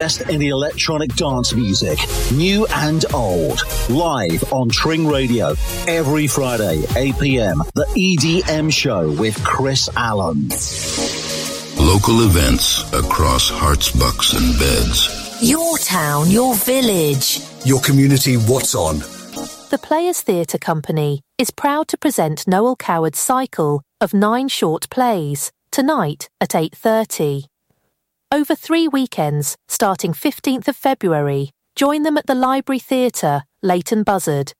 Best in the electronic dance music, new and old, live on Tring Radio every Friday, 8 p.m. The EDM Show with Chris Allen. Local events across Herts, bucks, and beds. Your town, your village. Your community, what's on? The Players Theatre Company is proud to present Noel Coward's cycle of nine short plays tonight at 8:30. Over 3 weekends starting 15th of February, join them at the Library Theatre, Leighton Buzzard.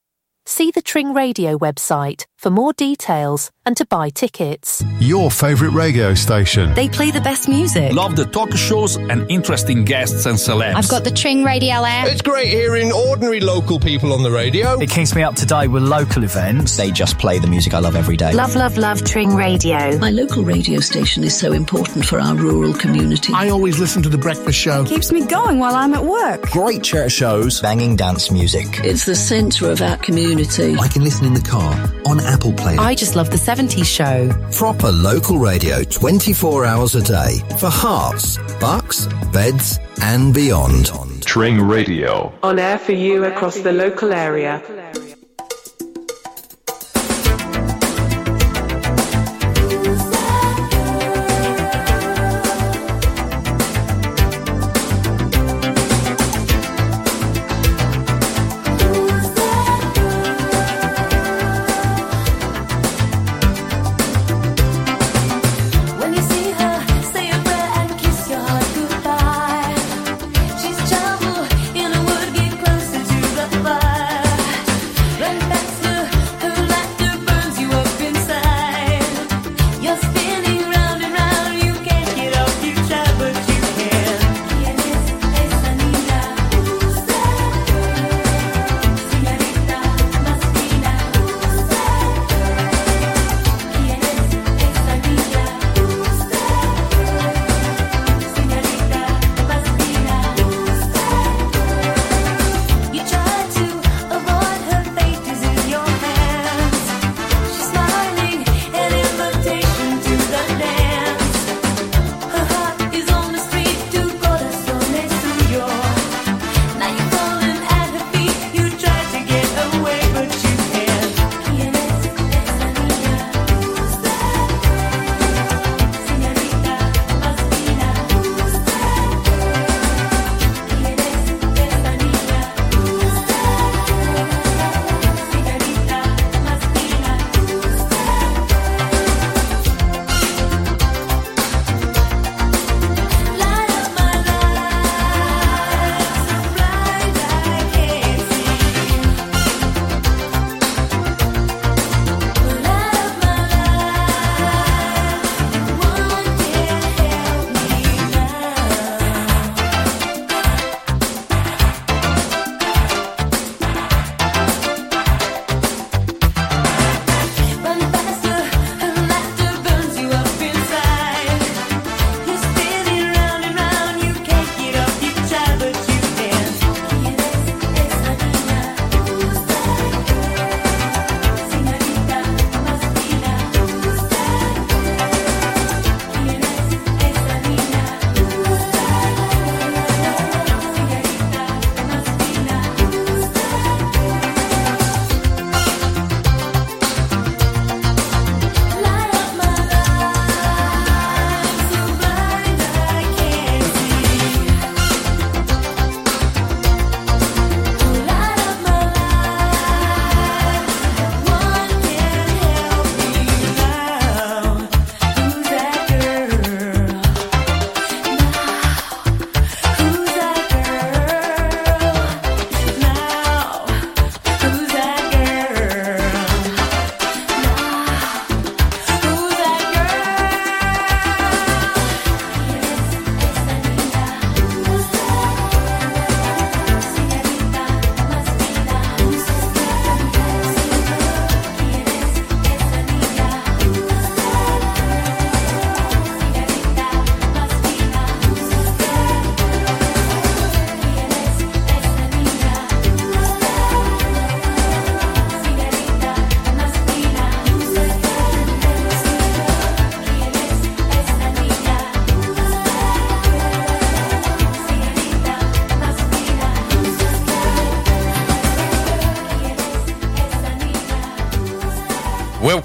See the Tring Radio website for more details and to buy tickets. Your favourite radio station. They play the best music. Love the talk shows and interesting guests and celebs. I've got the Tring Radio app. It's great hearing ordinary local people on the radio. It keeps me up to date with local events. They just play the music I love every day. Love, love, love Tring Radio. My local radio station is so important for our rural community. I always listen to The Breakfast Show. Keeps me going while I'm at work. Great church shows, banging dance music. It's the centre of our community. I can listen in the car, on Apple Play. I just love the 70s show. Proper local radio 24 hours a day for Herts, bucks, beds, and beyond. Tring Radio. On air for you across the local area.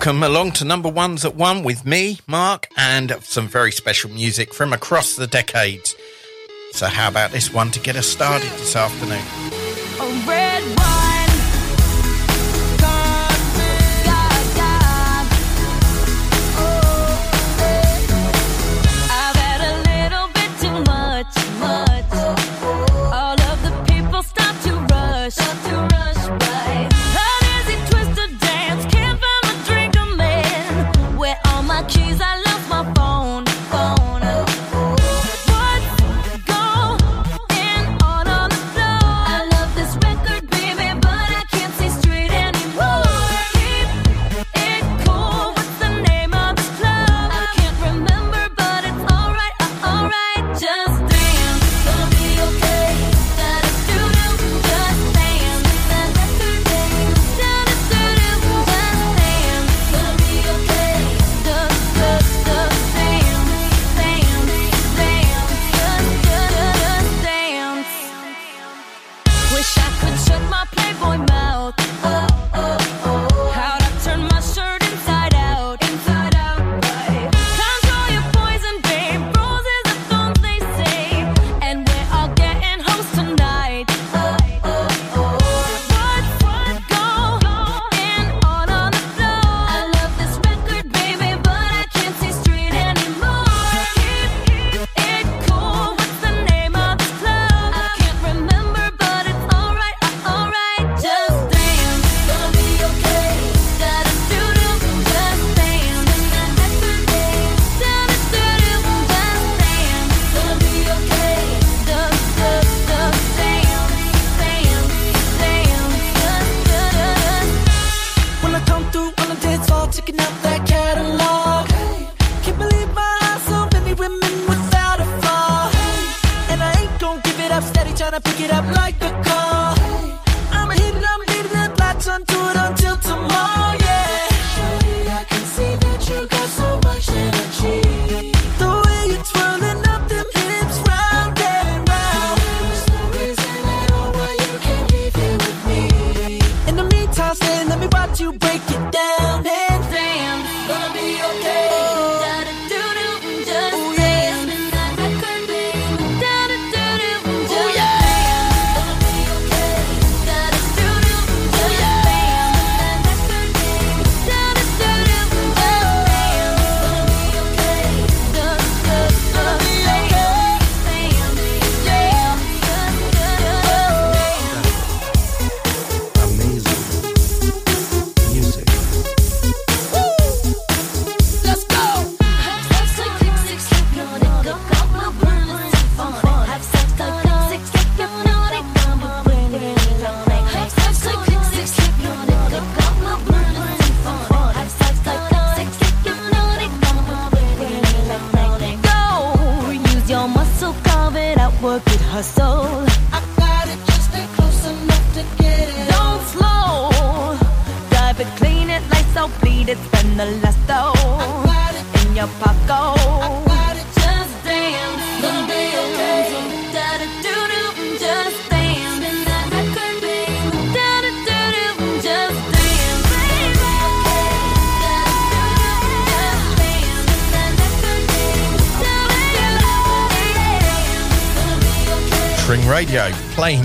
welcome along to number ones at one with me, Mark, and some very special music from across the decades. So, how about this one to get us started this afternoon?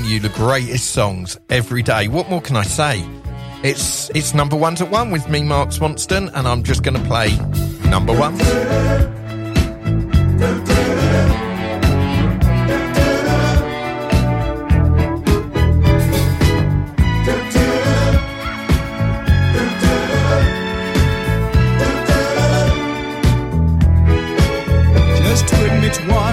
you the greatest songs every day. What more can I say? It's it's number one to one with me, Mark Swanston, and I'm just going to play number one. Just admit why.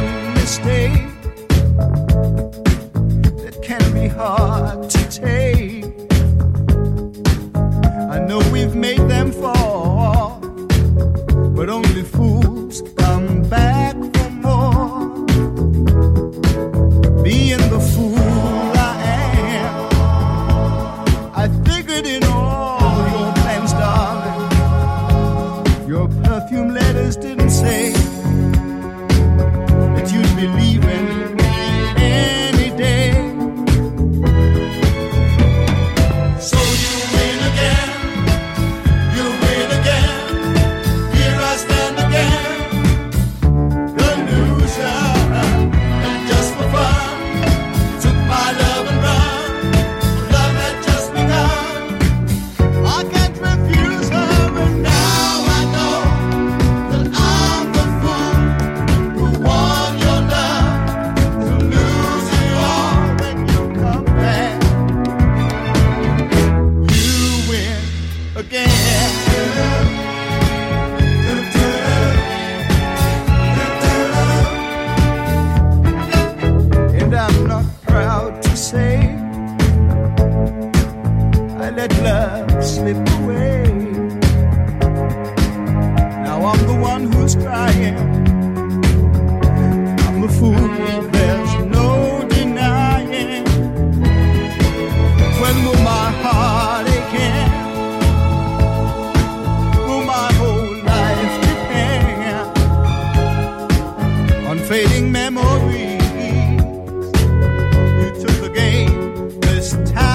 time.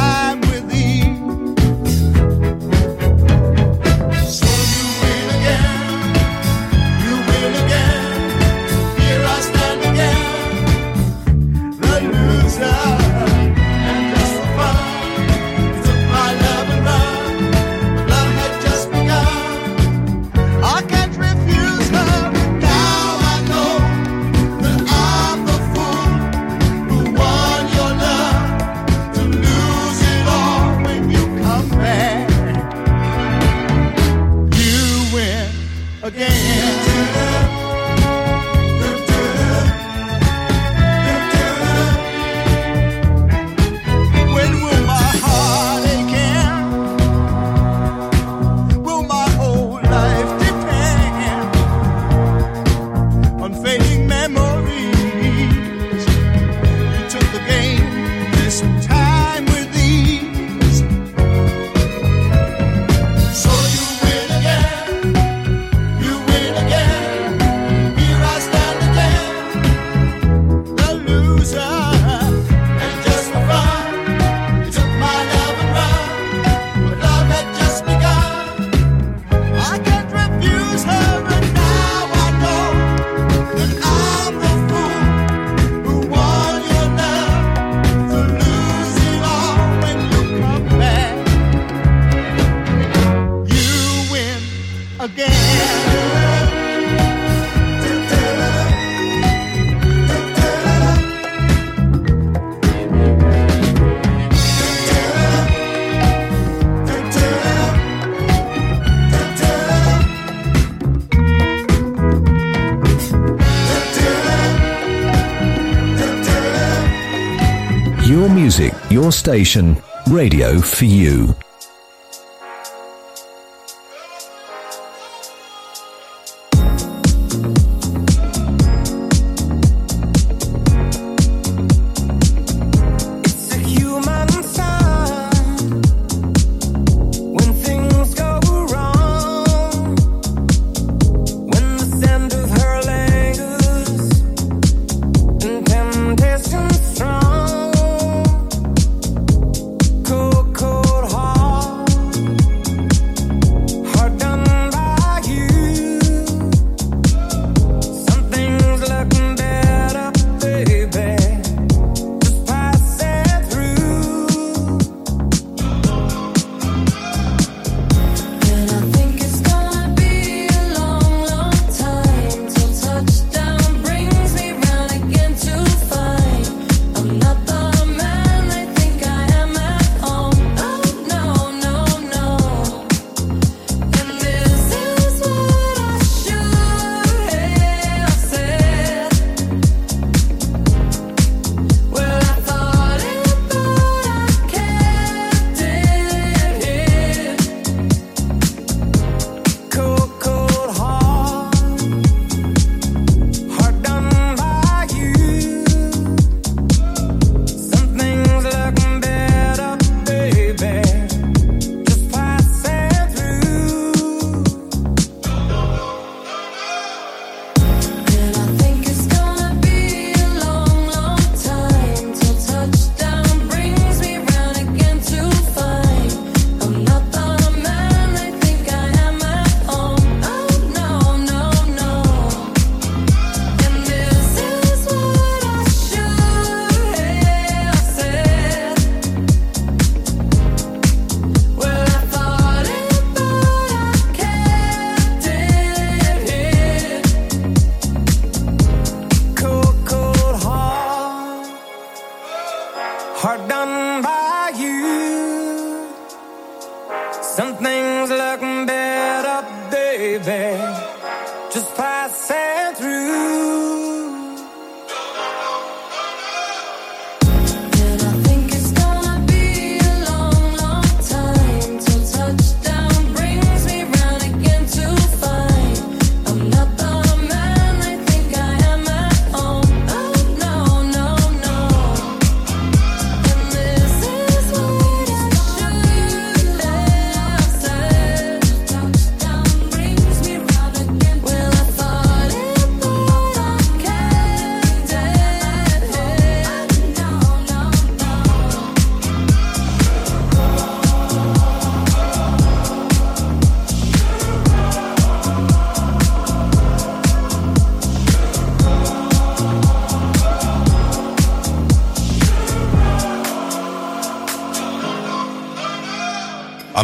Music, your station, radio for you.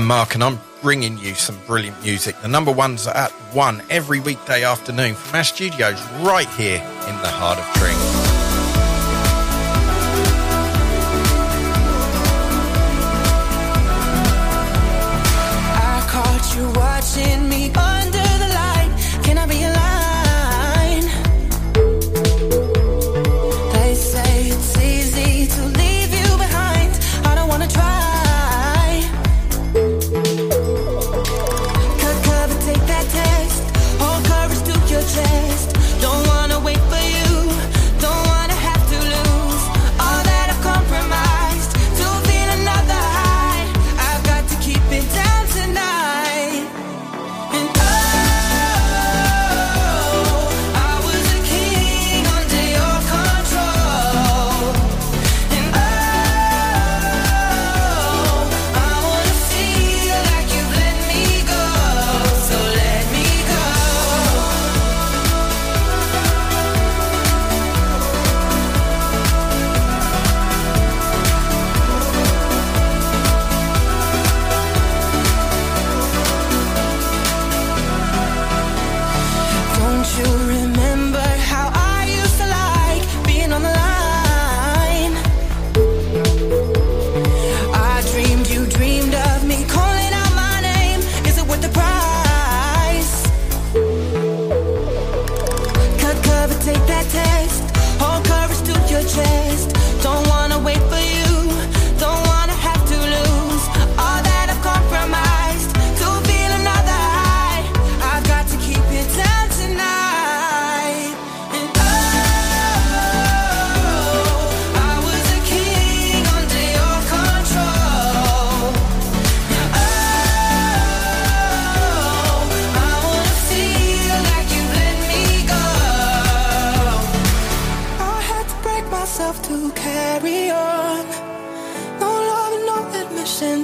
Mark, and I'm bringing you some brilliant music. The number ones are at one every weekday afternoon from our studios right here in the heart of Tring.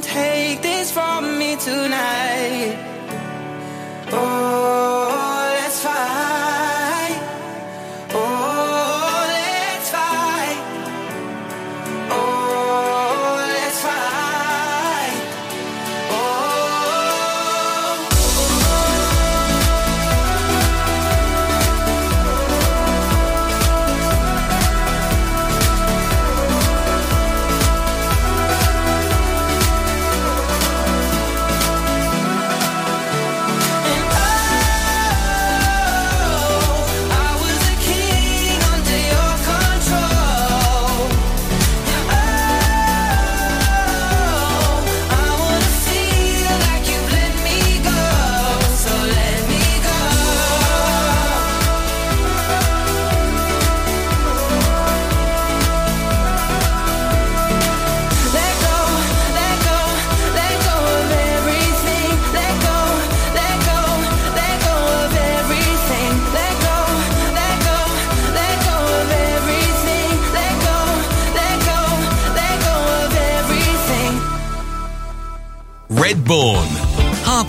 Take this from me tonight.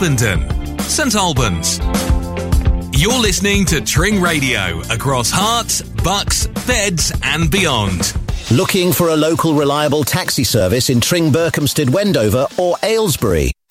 Harpenden, St Albans. You're listening to Tring Radio across Herts, Bucks, Beds, and beyond. Looking for a local reliable taxi service in Tring, Berkhamsted, Wendover or Aylesbury?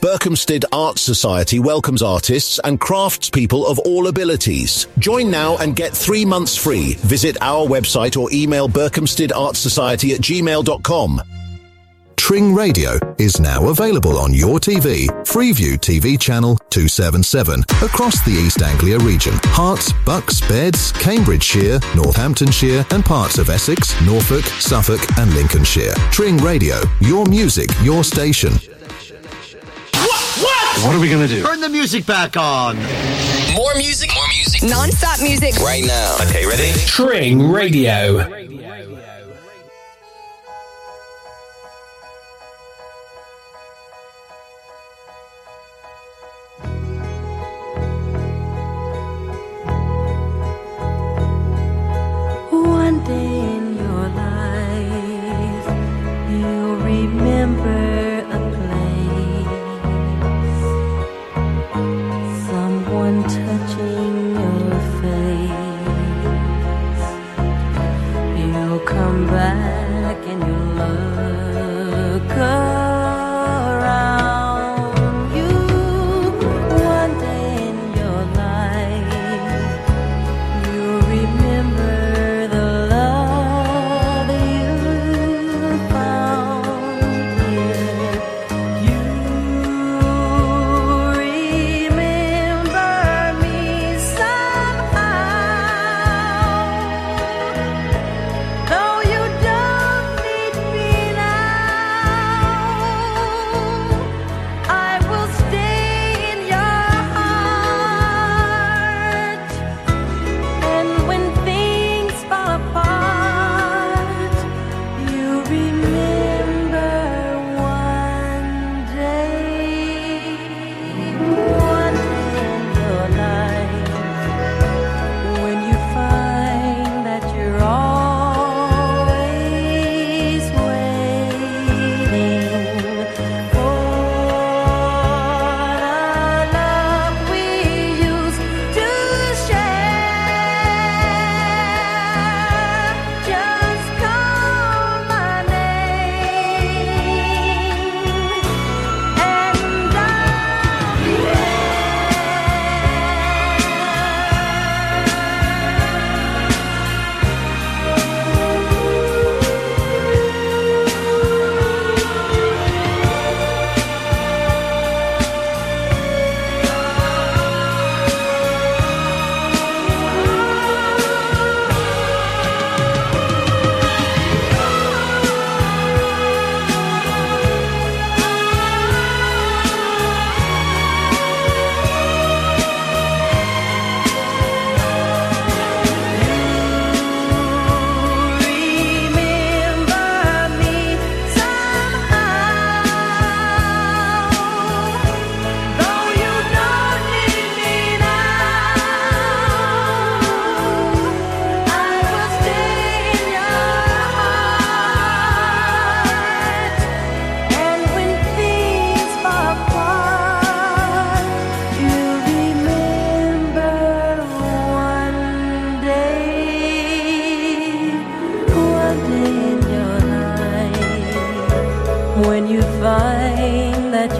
Berkhamsted Art Society welcomes artists and craftspeople of all abilities. Join now and get three months free. Visit our website or email berkhamstedartssociety at gmail.com. Tring Radio is now available on your TV, Freeview TV channel 277, across the East Anglia region. Herts, Bucks, Beds, Cambridgeshire, Northamptonshire, and parts of Essex, Norfolk, Suffolk, and Lincolnshire. Tring Radio, your music, your station. What What? What are we gonna do? Turn the music back on. More music, more music. Non-stop music. Right now. Okay, ready? Tring Radio. One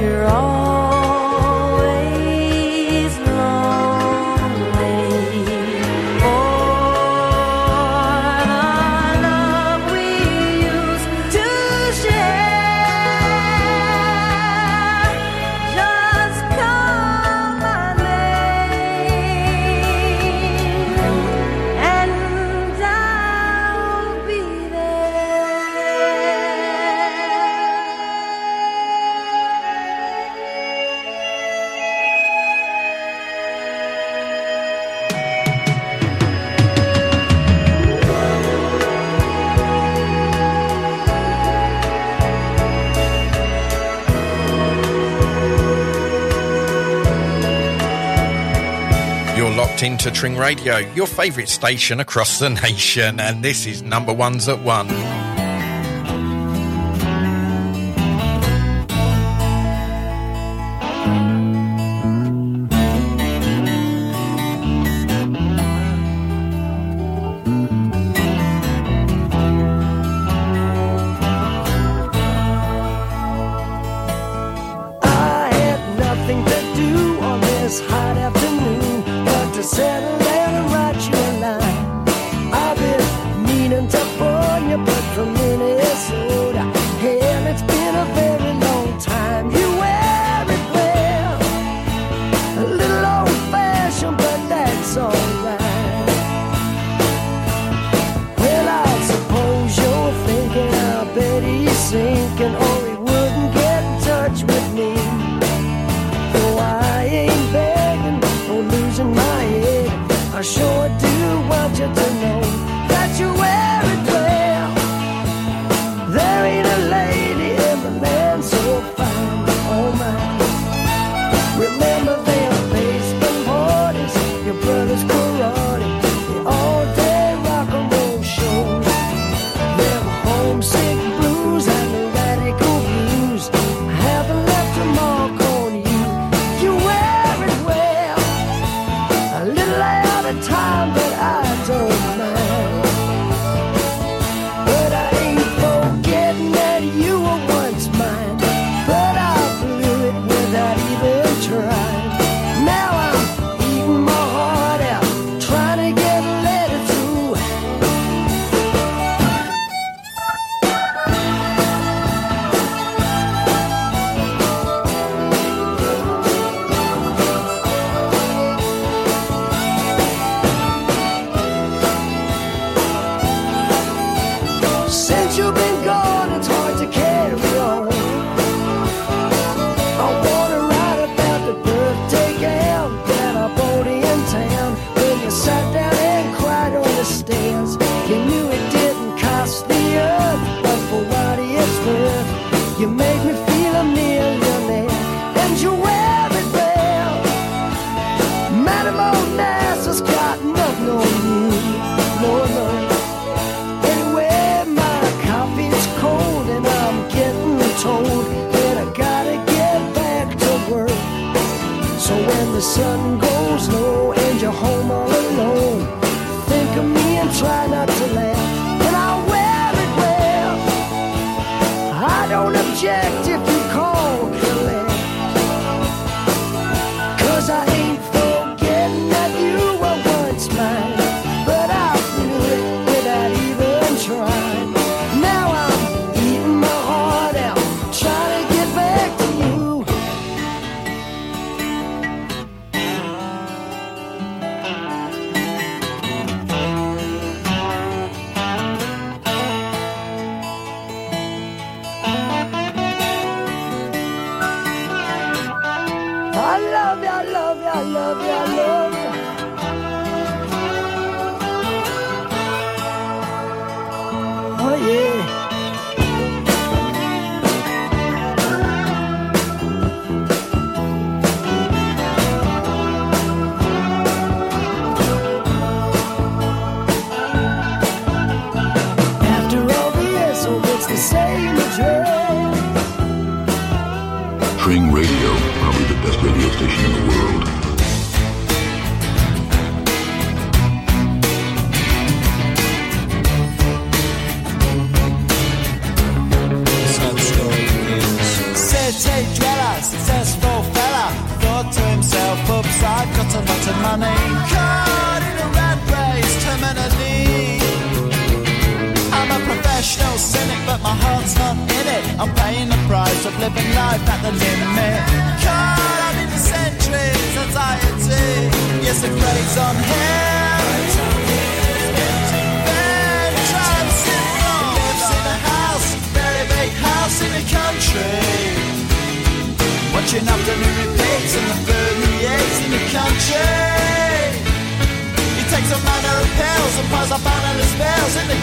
you're all Motoring Radio, your favourite station across the nation, and this is number ones at one.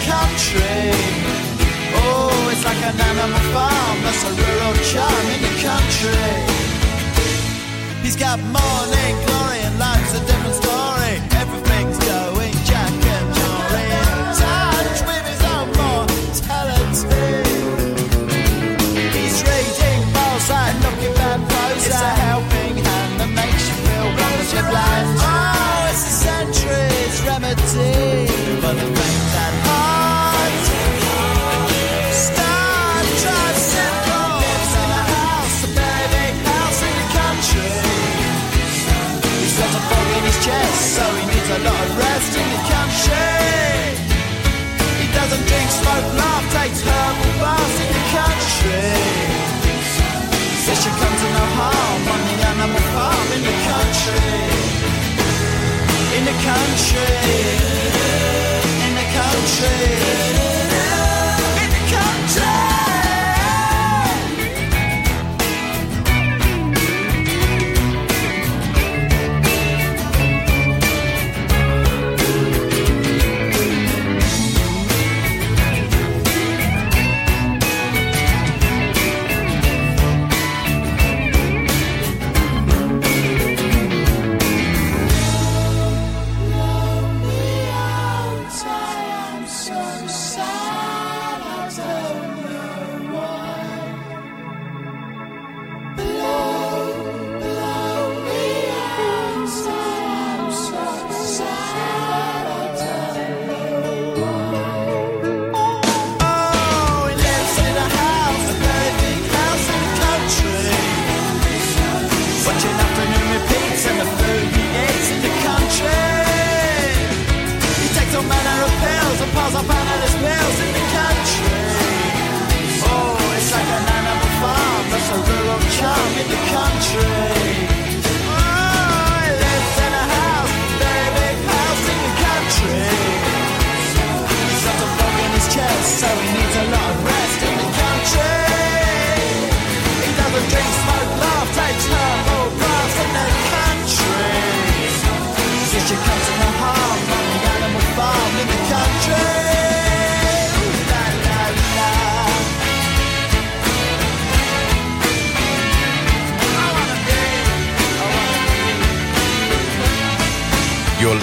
country. Oh, it's like an animal farm, that's a rural charm in the country. He's got morning glory and lots of different. shame.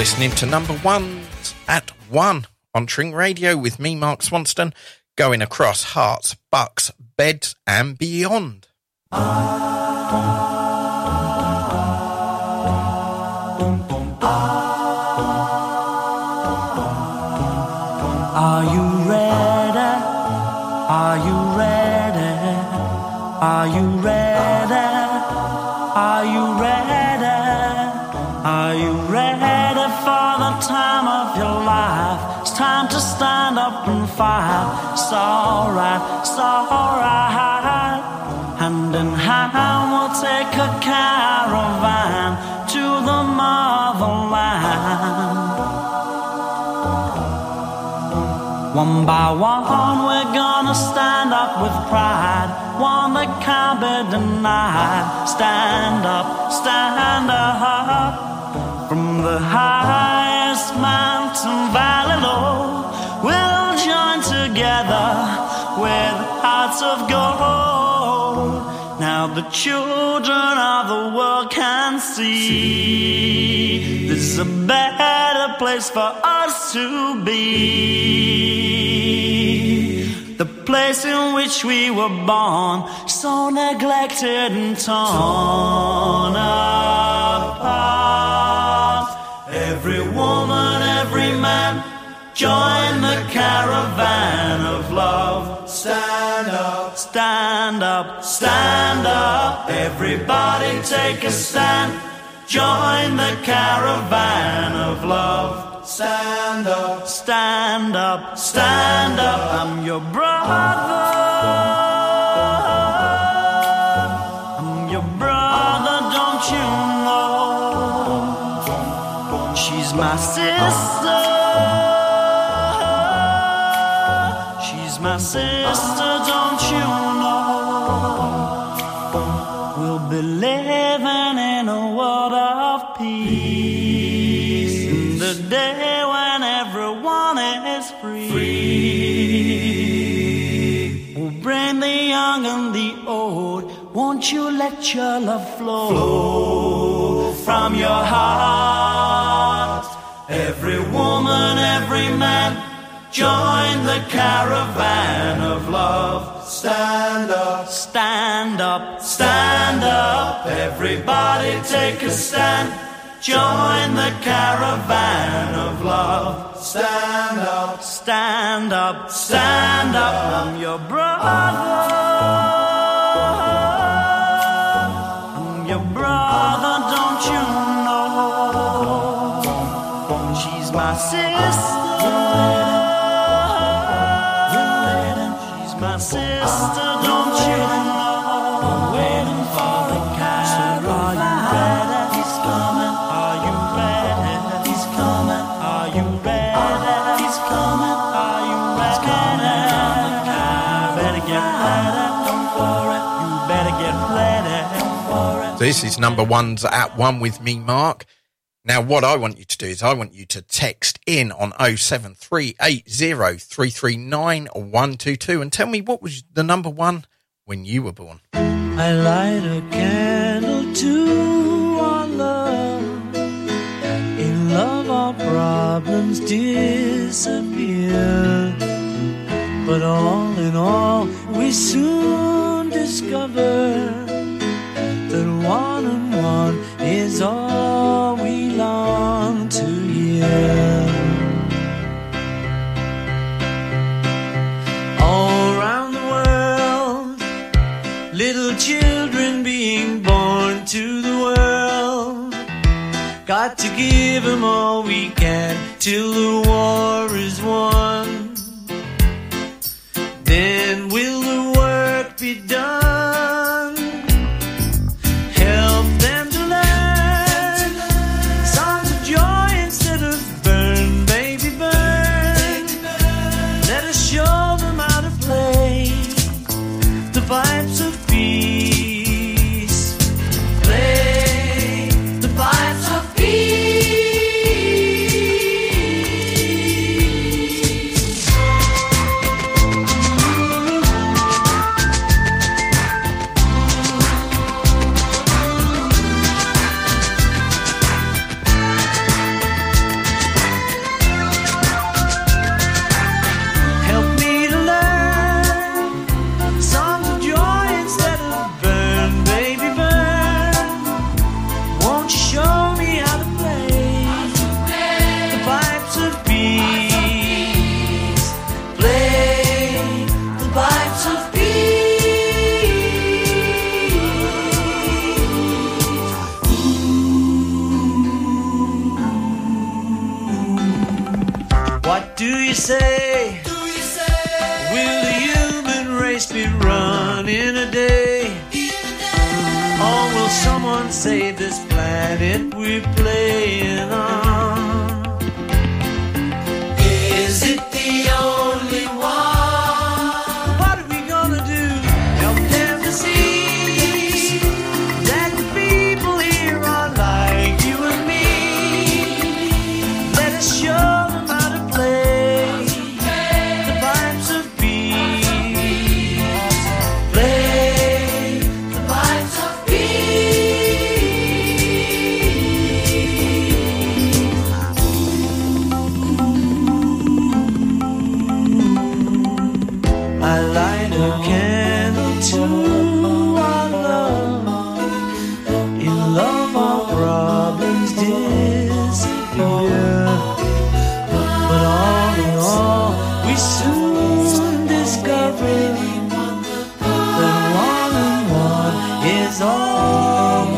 Listening to number ones at one on Tring Radio with me, Mark Swanston, going across Herts, bucks, beds, and beyond. Are It's alright, it's alright. Hand in hand, we'll take a caravan to the motherland. One by one, we're gonna stand up with pride. One that can't be denied. Stand up, stand up. From the highest mountain valley of gold. Now the children of the world can see this is a better place for us to be. The place in which we were born, so neglected and torn apart. Every woman, every man, join the caravan of love. Stand up, stand up, stand up. Everybody take a stand. Join the caravan of love. Stand up, stand up, stand up. I'm your brother. I'm your brother, don't you know? She's my sister. My sister, don't you know? We'll be living in a world of peace. In the day when everyone is free. We'll bring the young and the old. Won't you let your love flow, from your heart? Every woman, every man, join the caravan of love. Stand up, stand up, stand up. Everybody take a stand. Join the caravan of love. Stand up, stand up, stand up. I'm your brother. This is number ones at one with me, Mark. Now, what I want you to do is I want you to text in on 07380339122 and tell me what was the number one when you were born. I light a candle to our love. In love, our problems disappear. But all in all, we soon discover that one and one is all we long to hear. All around the world, little children being born to the world. Got to give them all we can till the war is won.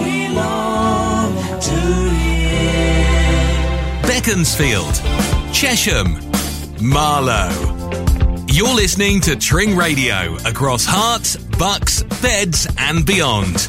We long to hear. Beaconsfield, Chesham, Marlow. You're listening to Tring Radio across Herts, Bucks, Beds, and beyond.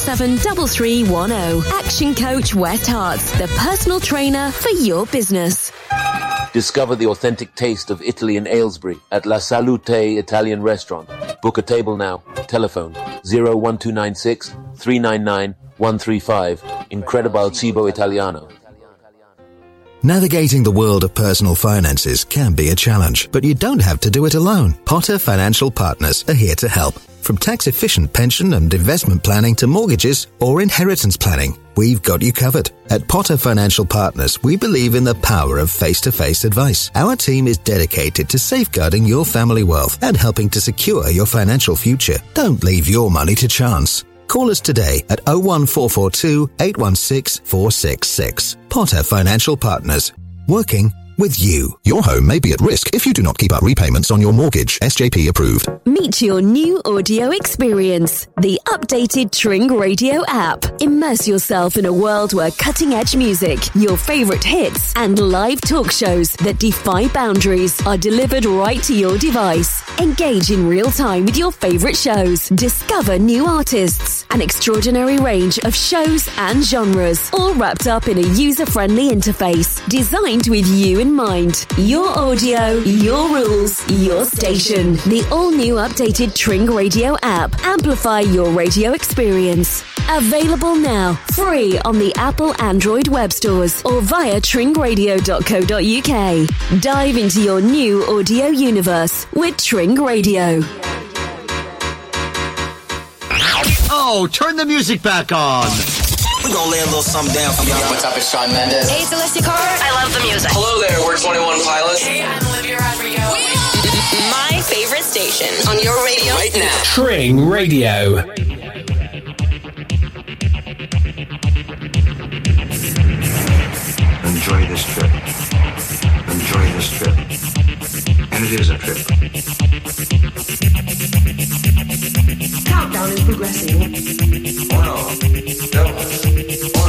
773310. Action Coach West Herts, the personal trainer for your business. Discover the authentic taste of Italy in Aylesbury at La Salute Italian Restaurant. Book a table now. Telephone 01296 399 135. Incredible Cibo Italiano. Navigating the world of personal finances can be a challenge, but you don't have to do it alone. Potter Financial Partners are here to help. From tax efficient pension and investment planning to mortgages or inheritance planning, we've got you covered. At Potter Financial Partners, we believe in the power of face to face advice. Our team is dedicated to safeguarding your family wealth and helping to secure your financial future. Don't leave your money to chance. Call us today at 01442 816 466. Potter Financial Partners. Working with you. Your home may be at risk if you do not keep up repayments on your mortgage. SJP approved. Meet your new audio experience, the updated Tring Radio app. Immerse yourself in a world where cutting edge music, your favorite hits, and live talk shows that defy boundaries are delivered right to your device. Engage in real time with your favorite shows. Discover new artists, an extraordinary range of shows and genres, all wrapped up in a user friendly interface designed with you in mind. Your audio, your rules, your station. The all new updated Tring Radio app. Amplify your radio experience. Available now, free on the Apple Android web stores or via tringradio.co.uk. Dive into your new audio universe with Tring Radio. Oh, turn the music back on. We gonna lay a little something down for y'all. What's up, it's Shawn Mendes. Hey, it's Alessia Cara. I love the music. Hello there, we're 21 Pilots. Hey, I'm Olivia Rodrigo. My favorite station on your radio Right now. Tring Radio. Enjoy this trip. Enjoy this trip. And it is a trip. Countdown is progressing. just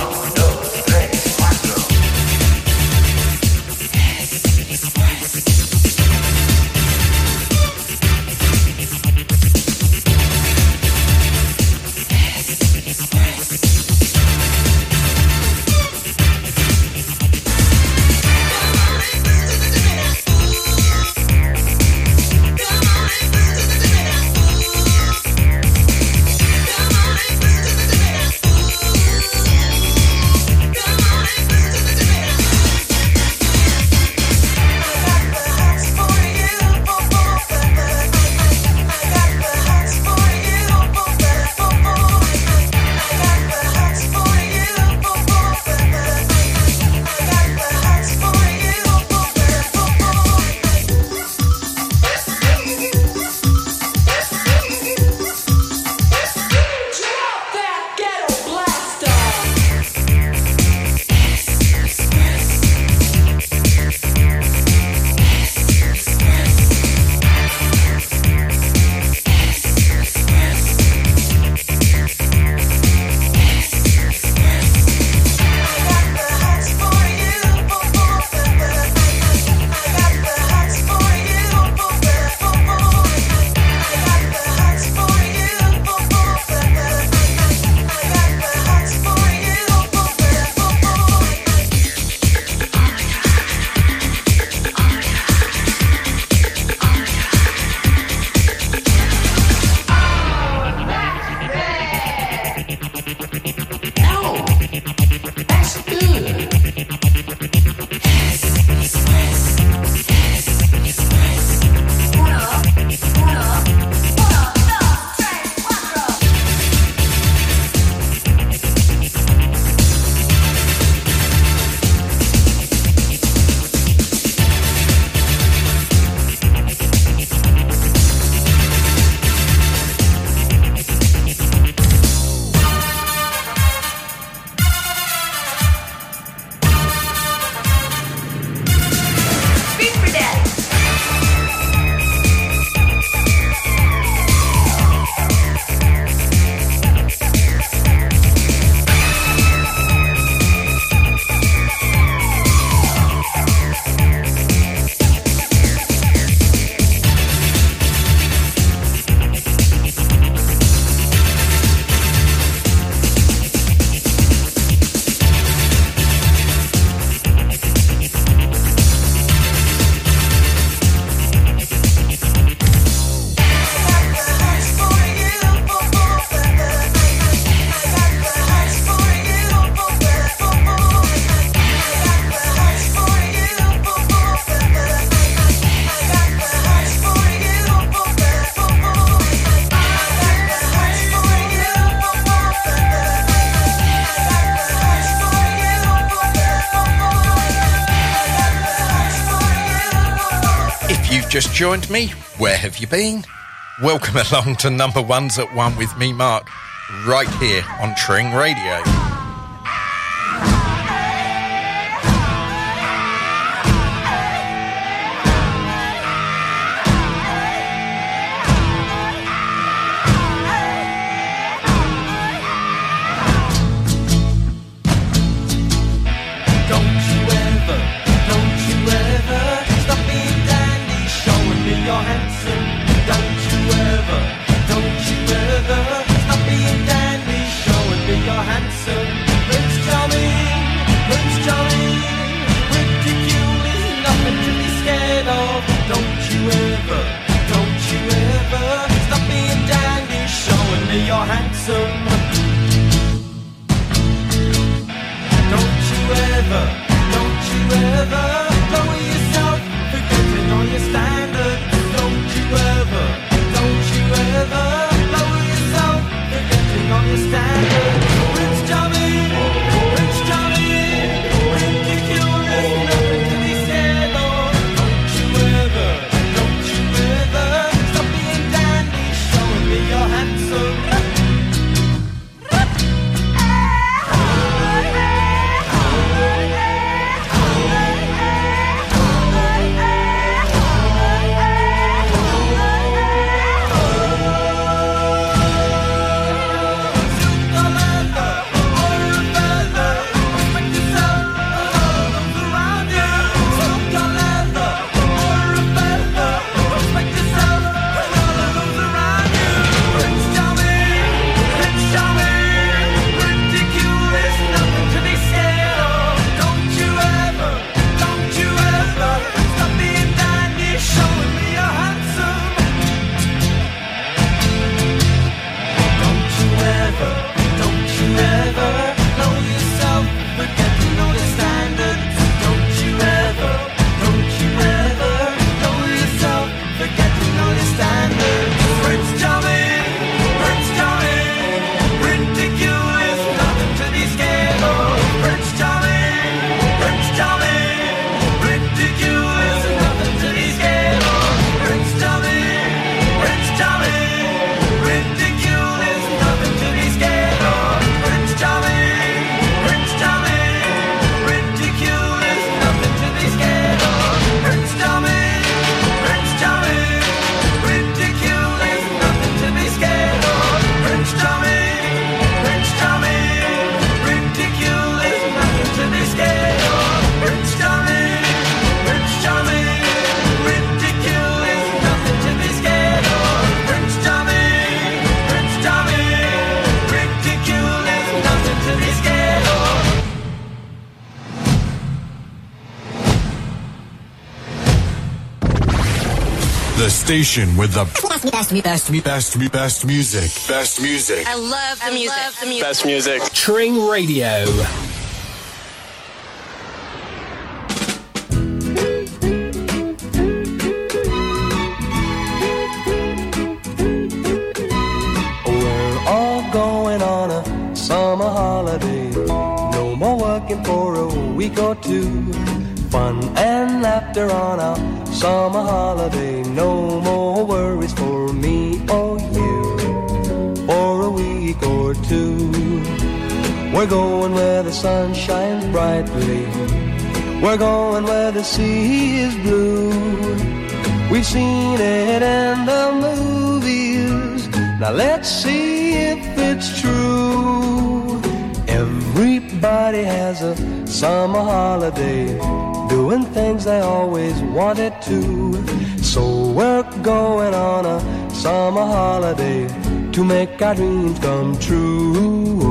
joined me, where have you been? Welcome along to number ones at one with me, Mark, right here on Tring Radio. Station with the best, best, best, best, best music. Best music. I love the music. the music. Best music. Tring Radio. We're all going on a summer holiday. No more working for a week or two. Fun and laughter on our summer holiday. No more worries for me or you for a week or two. We're going where the sun shines brightly. We're going where the sea is blue. We've seen it in the movies. Now let's see if it's true. Everybody has a summer holiday, doing things they always wanted to. So we're going on a summer holiday to make our dreams come true.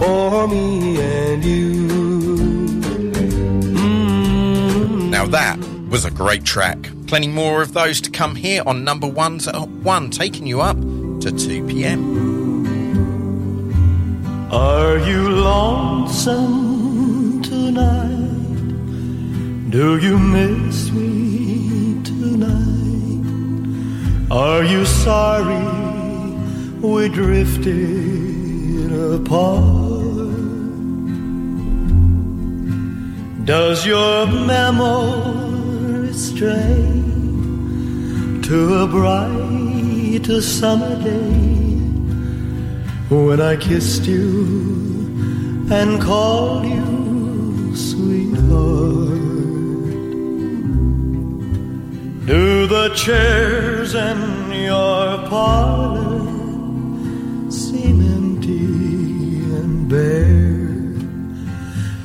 for me and you. Mm. Now that was a great track. Plenty more of those to come here on number ones at one, taking you up to 2 p.m. Are you lonesome tonight? Do you miss me tonight? Are you sorry we drifted apart? Does your memory stray to a bright summer day when I kissed you and called you sweetheart? Do the chairs in your parlor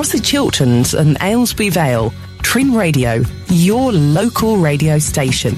across the Chilterns and Aylesbury Vale, Tring Radio, your local radio station.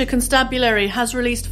Cheshire Constabulary has released